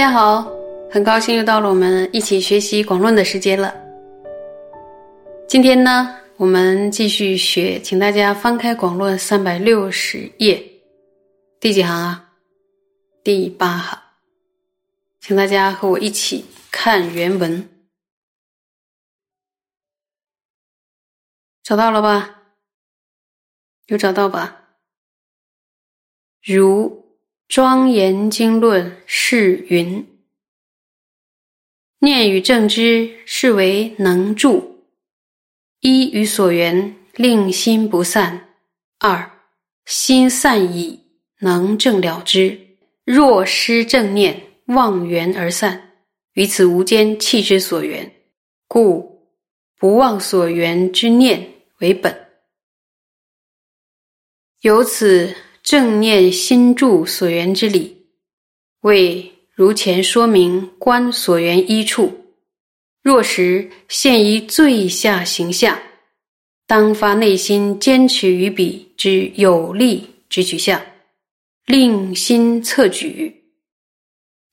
天好，很高兴又到了我们一起学习广论的时间了。今天呢，我们继续学，请大家翻开广论三百六十页，第几行啊？第八行，请大家和我一起看原文，找到了吧？有找到吧？如。庄严经论是云：念与正知是为能助，一与所缘令心不散；二心散矣，能正了之。若失正念，忘缘而散，于此无间弃之所缘，故不忘所缘之念为本。由此。正念心住所缘之理，为如前说明观所缘一处。若时现于最下形象，当发内心坚持于彼之有力之取向，令心侧举，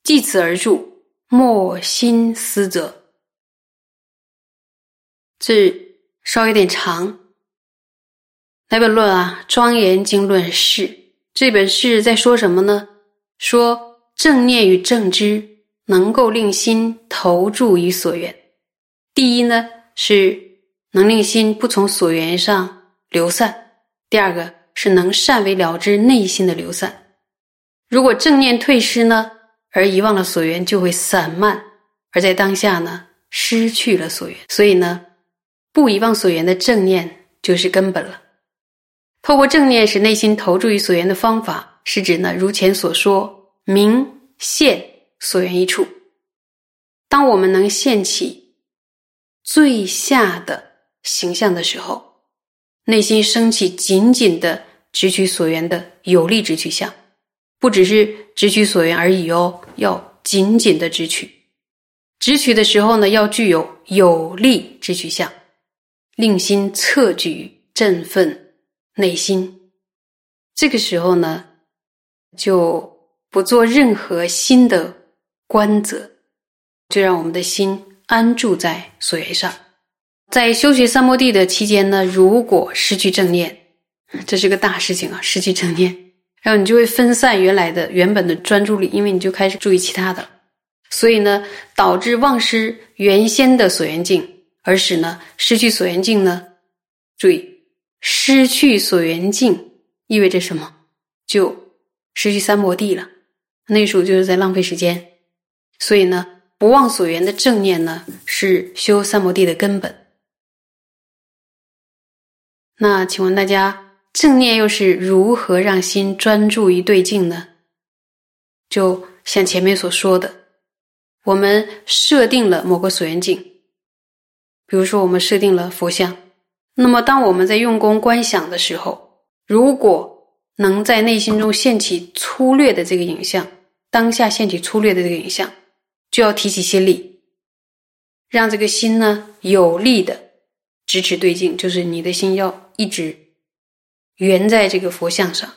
即此而住，莫心思者。字稍有点长。来本论啊，庄严经论释。这本是在说什么呢？说正念与正知能够令心投注于所缘。第一呢，是能令心不从所缘上流散；第二个是能善为了知内心的流散。如果正念退失呢，而遗忘了所缘，就会散漫，而在当下呢，失去了所缘。所以呢，不遗忘所缘的正念就是根本了。透过正念使内心投注于所缘的方法，是指呢，如前所说，明现所缘一处。当我们能现起最下的形象的时候，内心升起紧紧的直取所缘的有力直取相，不只是直取所缘而已哦，要紧紧的直取。直取的时候呢，要具有有力直取相，令心侧举振奋。内心，这个时候呢，就不做任何新的观则，就让我们的心安住在所缘上。在修学三摩地的期间呢，如果失去正念，这是个大事情啊！失去正念，然后你就会分散原来的原本的专注力，因为你就开始注意其他的，所以呢，导致忘失原先的所缘境，而使呢失去所缘境呢，注意。失去所缘境意味着什么？就失去三摩地了。那时候就是在浪费时间。所以呢，不忘所缘的正念呢，是修三摩地的根本。那请问大家，正念又是如何让心专注于对境呢？就像前面所说的，我们设定了某个所缘境，比如说我们设定了佛像。那么，当我们在用功观想的时候，如果能在内心中现起粗略的这个影像，当下现起粗略的这个影像，就要提起心力，让这个心呢有力的支持对境，就是你的心要一直圆在这个佛像上，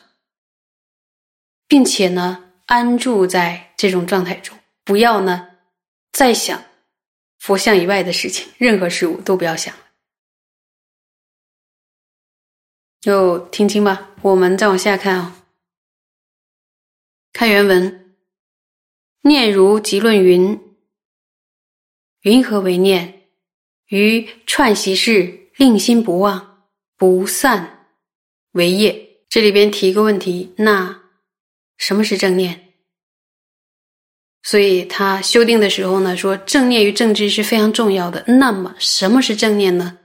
并且呢安住在这种状态中，不要呢再想佛像以外的事情，任何事物都不要想。就听清吧，我们再往下看啊。看原文，念如集论云：云何为念？于串习事，令心不忘不散为业。这里边提一个问题，那什么是正念？所以他修订的时候呢，说正念与正知是非常重要的。那么什么是正念呢？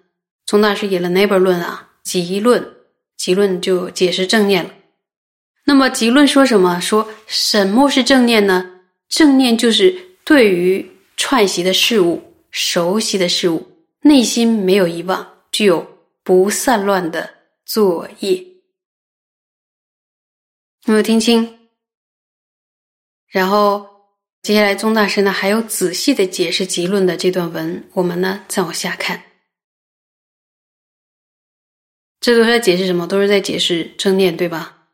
从大师引了哪本论啊？集论。结论就解释正念了。那么结论说什么？说什么是正念呢？正念就是对于串习的事物、熟悉的事物，内心没有遗忘，具有不散乱的作业。有没有听清？然后接下来宗大师呢还有仔细的解释集论的这段文，我们呢再往下看。这都是在解释什么？都是在解释正念，对吧？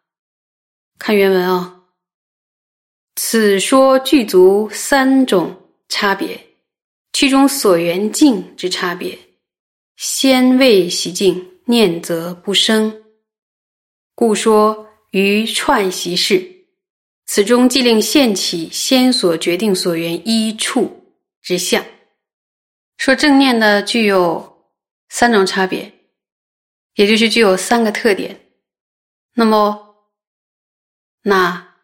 看原文啊。此说具足三种差别，其中所缘境之差别，先未习境，念则不生，故说于串习事。此中既令现起先所决定所缘一处之相，说正念呢具有三种差别，也就是具有三个特点。那么，那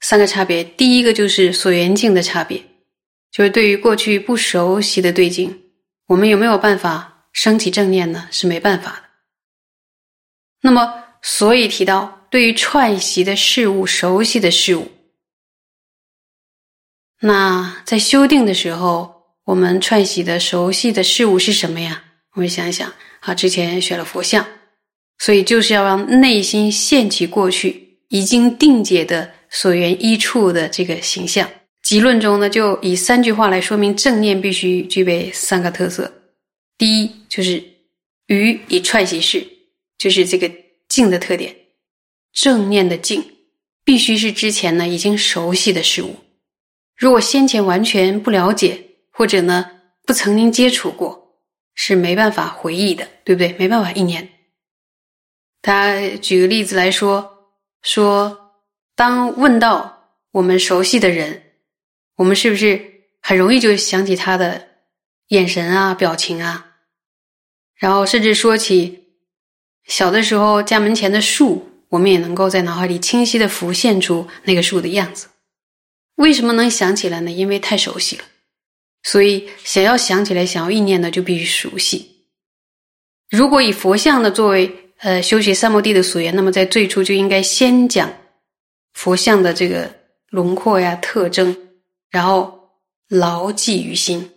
三个差别，第一个就是所缘境的差别，就是对于过去不熟悉的对境，我们有没有办法升起正念呢？是没办法的。那么，所以提到对于串习的事物、熟悉的事物，那在修定的时候，我们串习的熟悉的事物是什么呀？我们想一想，啊，之前学了佛像。所以就是要让内心现起过去已经定解的所缘一处的这个形象。集论中呢，就以三句话来说明正念必须具备三个特色：第一，就是于以串习事，就是这个静的特点。正念的静必须是之前呢已经熟悉的事物，如果先前完全不了解，或者呢不曾经接触过，是没办法回忆的，对不对？没办法一年。他举个例子来说，说当问到我们熟悉的人，我们是不是很容易就想起他的眼神啊、表情啊？然后甚至说起小的时候家门前的树，我们也能够在脑海里清晰的浮现出那个树的样子。为什么能想起来呢？因为太熟悉了。所以想要想起来、想要意念的，就必须熟悉。如果以佛像呢作为呃，修习三摩地的所缘，那么在最初就应该先讲佛像的这个轮廓呀、特征，然后牢记于心。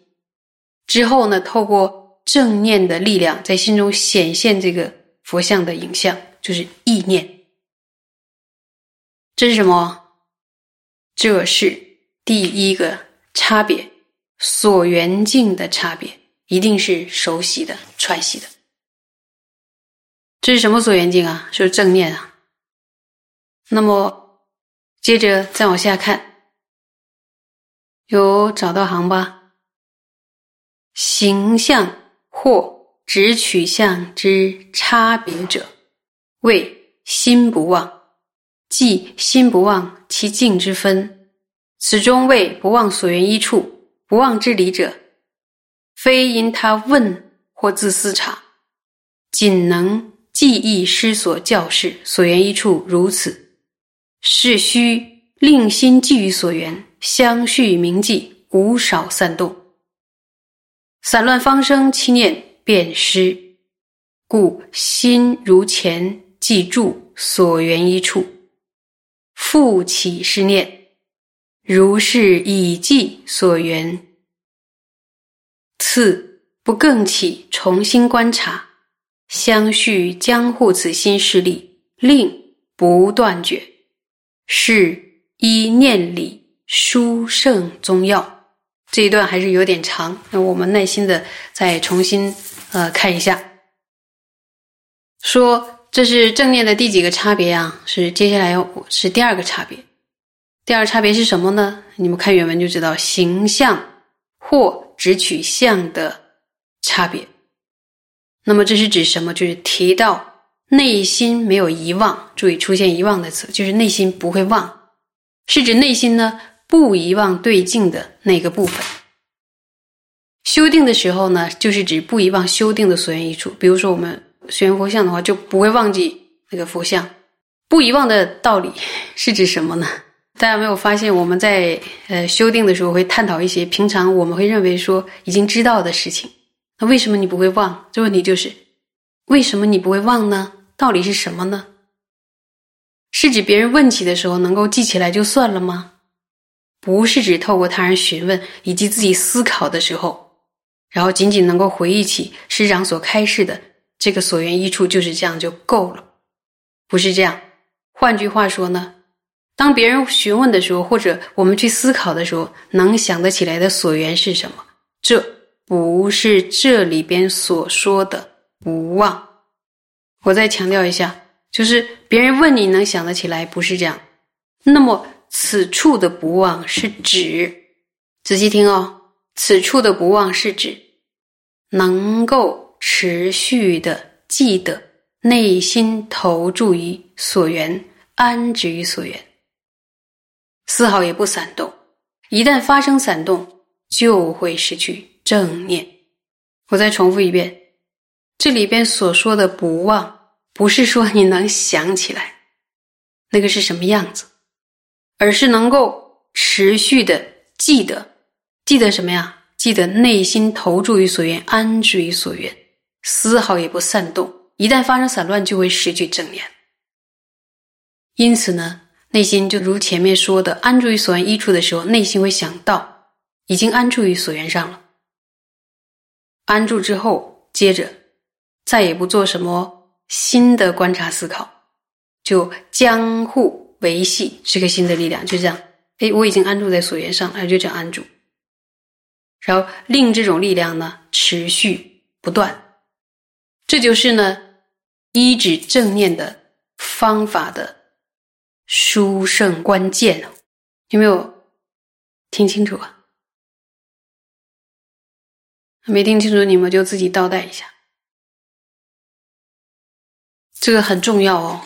之后呢，透过正念的力量，在心中显现这个佛像的影像，就是意念。这是什么？这是第一个差别，所缘境的差别，一定是熟悉的、串习的。这是什么所缘境啊？是正念啊。那么接着再往下看，有找到行吧？形象或直取向之差别者，谓心不忘，即心不忘其境之分。此中谓不忘所缘一处，不忘之理者，非因他问或自思察，仅能。记忆失所教示所缘一处如此，是须令心寄于所缘，相续铭记，无少散动。散乱方生，七念便失，故心如前记住所缘一处，复起是念，如是已记所缘，次不更起重新观察。相续将护此心势力，令不断绝，是依念理殊胜宗要。这一段还是有点长，那我们耐心的再重新呃看一下。说这是正念的第几个差别啊？是接下来是第二个差别。第二差别是什么呢？你们看原文就知道，形象或指取向的差别。那么这是指什么？就是提到内心没有遗忘，注意出现遗忘的词，就是内心不会忘，是指内心呢不遗忘对境的那个部分。修定的时候呢，就是指不遗忘修定的所缘一处。比如说我们学佛像的话，就不会忘记那个佛像。不遗忘的道理是指什么呢？大家没有发现我们在呃修订的时候会探讨一些平常我们会认为说已经知道的事情。那为什么你不会忘？这问题就是，为什么你不会忘呢？道理是什么呢？是指别人问起的时候能够记起来就算了吗？不是指透过他人询问以及自己思考的时候，然后仅仅能够回忆起师长所开示的这个所缘一处，就是这样就够了？不是这样。换句话说呢，当别人询问的时候，或者我们去思考的时候，能想得起来的所缘是什么？这。不是这里边所说的不忘，我再强调一下，就是别人问你能想得起来，不是这样。那么此处的不忘是指，仔细听哦，此处的不忘是指能够持续的记得，内心投注于所缘，安止于所缘，丝毫也不散动。一旦发生散动，就会失去正念。我再重复一遍，这里边所说的不忘，不是说你能想起来。那个是什么样子？而是能够持续的记得，记得什么呀？记得内心投注于所愿，安住于所愿，丝毫也不散动。一旦发生散乱，就会失去正念。因此呢，内心就如前面说的，安住于所愿一处的时候，内心会想到已经安住于所缘上了。安住之后，接着再也不做什么新的观察思考。就相互维系这个新的力量，就这样。哎，我已经安住在所缘上，了就这样安住，然后令这种力量呢持续不断。这就是呢一指正念的方法的殊胜关键。有没有听清楚啊？没听清楚，你们就自己倒带一下。这个很重要哦。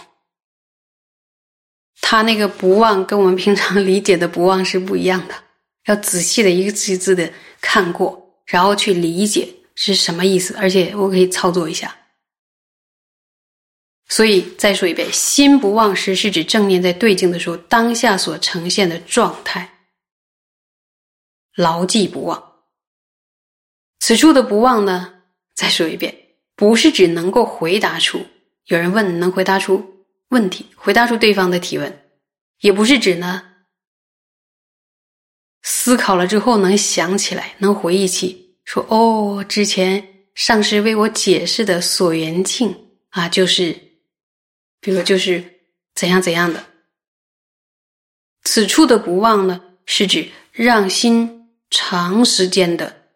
他那个不忘跟我们平常理解的不忘是不一样的，要仔细的一个字一字的看过，然后去理解是什么意思。而且我可以操作一下。所以再说一遍，心不忘失是指正念在对境的时候当下所呈现的状态，牢记不忘。此处的不忘呢，再说一遍，不是指能够回答出有人问能回答出问题，回答出对方的提问。也不是指呢，思考了之后能想起来，能回忆起，说哦，之前上师为我解释的所缘境啊，就是，比如就是怎样怎样的。此处的不忘呢，是指让心长时间的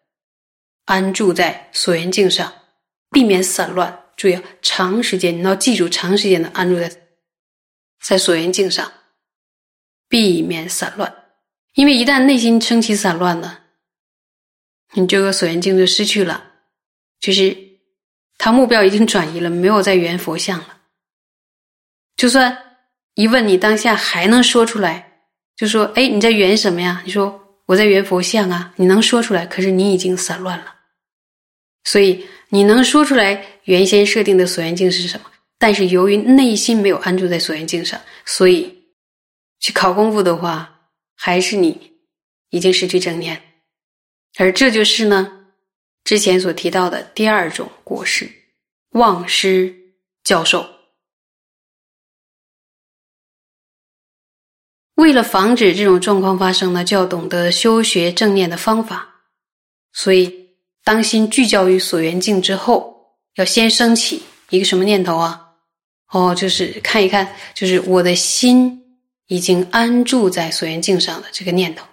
安住在所缘境上，避免散乱。注意，长时间你要记住，长时间的安住在在所缘境上。避免散乱，因为一旦内心升起散乱了，你这个所缘境就失去了，就是他目标已经转移了，没有在圆佛像了。就算一问你当下还能说出来，就说：“哎，你在圆什么呀？”你说：“我在圆佛像啊。”你能说出来，可是你已经散乱了。所以你能说出来原先设定的所缘境是什么？但是由于内心没有安住在所缘境上，所以。去考功夫的话，还是你已经失去正念，而这就是呢之前所提到的第二种过失——忘失教授。为了防止这种状况发生呢，就要懂得修学正念的方法。所以，当心聚焦于所缘境之后，要先升起一个什么念头啊？哦，就是看一看，就是我的心。已经安住在所缘境上的这个念头，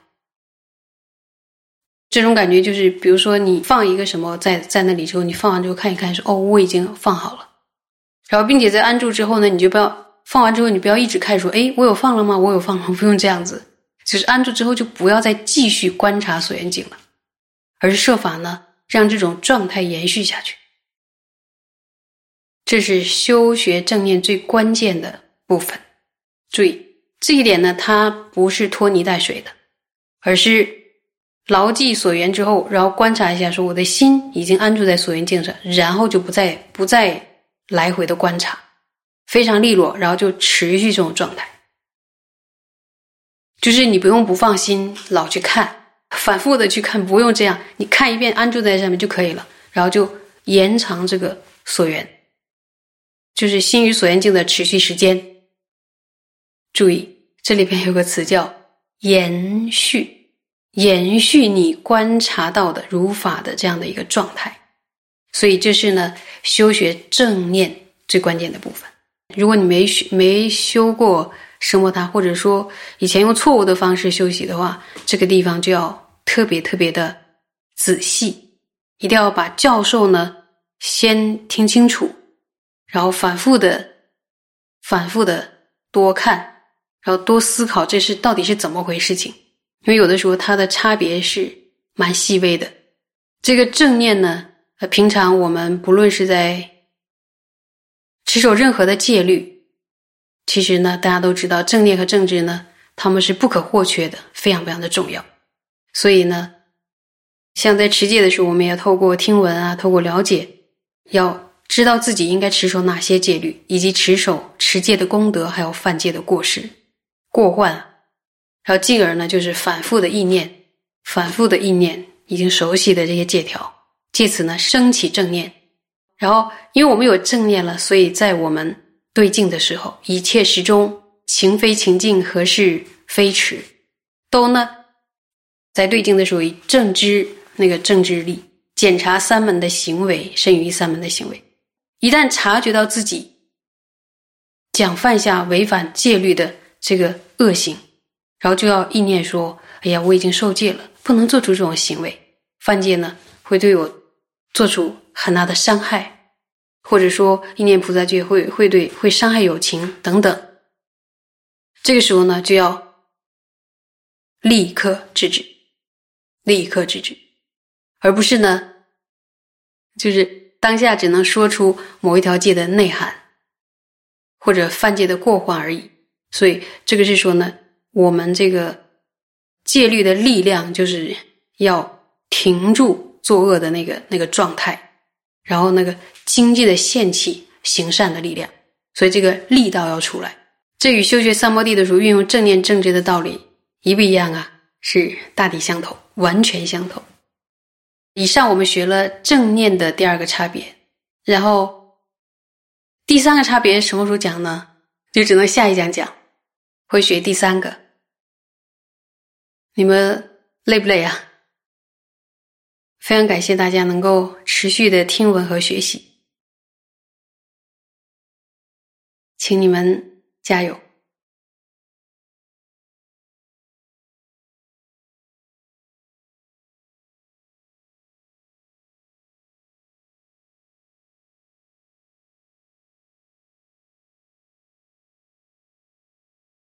这种感觉就是，比如说你放一个什么在在那里之后，你放完之后看一看，说哦，我已经放好了。然后，并且在安住之后呢，你就不要放完之后，你不要一直看说，哎，我有放了吗？我有放了，不用这样子。就是安住之后，就不要再继续观察所缘境了，而是设法呢，让这种状态延续下去。这是修学正念最关键的部分，注意。这一点呢，它不是拖泥带水的，而是牢记所缘之后，然后观察一下，说我的心已经安住在所缘境上，然后就不再不再来回的观察，非常利落，然后就持续这种状态。就是你不用不放心，老去看，反复的去看，不用这样，你看一遍安住在上面就可以了，然后就延长这个所缘，就是心与所缘境的持续时间。注意。这里边有个词叫“延续”，延续你观察到的如法的这样的一个状态，所以这是呢修学正念最关键的部分。如果你没学没修过声波塔，或者说以前用错误的方式修习的话，这个地方就要特别特别的仔细，一定要把教授呢先听清楚，然后反复的、反复的多看。然后多思考这是到底是怎么回事情，因为有的时候它的差别是蛮细微的。这个正念呢，呃，平常我们不论是在持守任何的戒律，其实呢，大家都知道正念和正知呢，他们是不可或缺的，非常非常的重要。所以呢，像在持戒的时候，我们要透过听闻啊，透过了解，要知道自己应该持守哪些戒律，以及持守持戒的功德，还有犯戒的过失、过患，然后进而呢，就是反复的意念，反复的意念已经熟悉的这些戒条，借此呢，升起正念。然后，因为我们有正念了，所以在我们对境的时候，一切时中情非情境，何事非迟，都呢。在对境的时候，以正知那个正知力检查三门的行为，甚于三门的行为。一旦察觉到自己讲犯下违反戒律的这个恶行，然后就要意念说：“哎呀，我已经受戒了，不能做出这种行为。犯戒呢，会对我做出很大的伤害，或者说意念菩萨戒会会对会伤害友情等等。这个时候呢，就要立刻制止。”立刻制止，而不是呢，就是当下只能说出某一条戒的内涵，或者犯戒的过患而已。所以这个是说呢，我们这个戒律的力量，就是要停住作恶的那个那个状态，然后那个经济的献气行善的力量。所以这个力道要出来，这与修学三摩地的时候运用正念正知的道理一不一样啊？是大体相同。完全相同。以上我们学了正念的第二个差别，然后第三个差别什么时候讲呢？就只能下一讲讲，会学第三个。你们累不累啊？非常感谢大家能够持续的听闻和学习，请你们加油。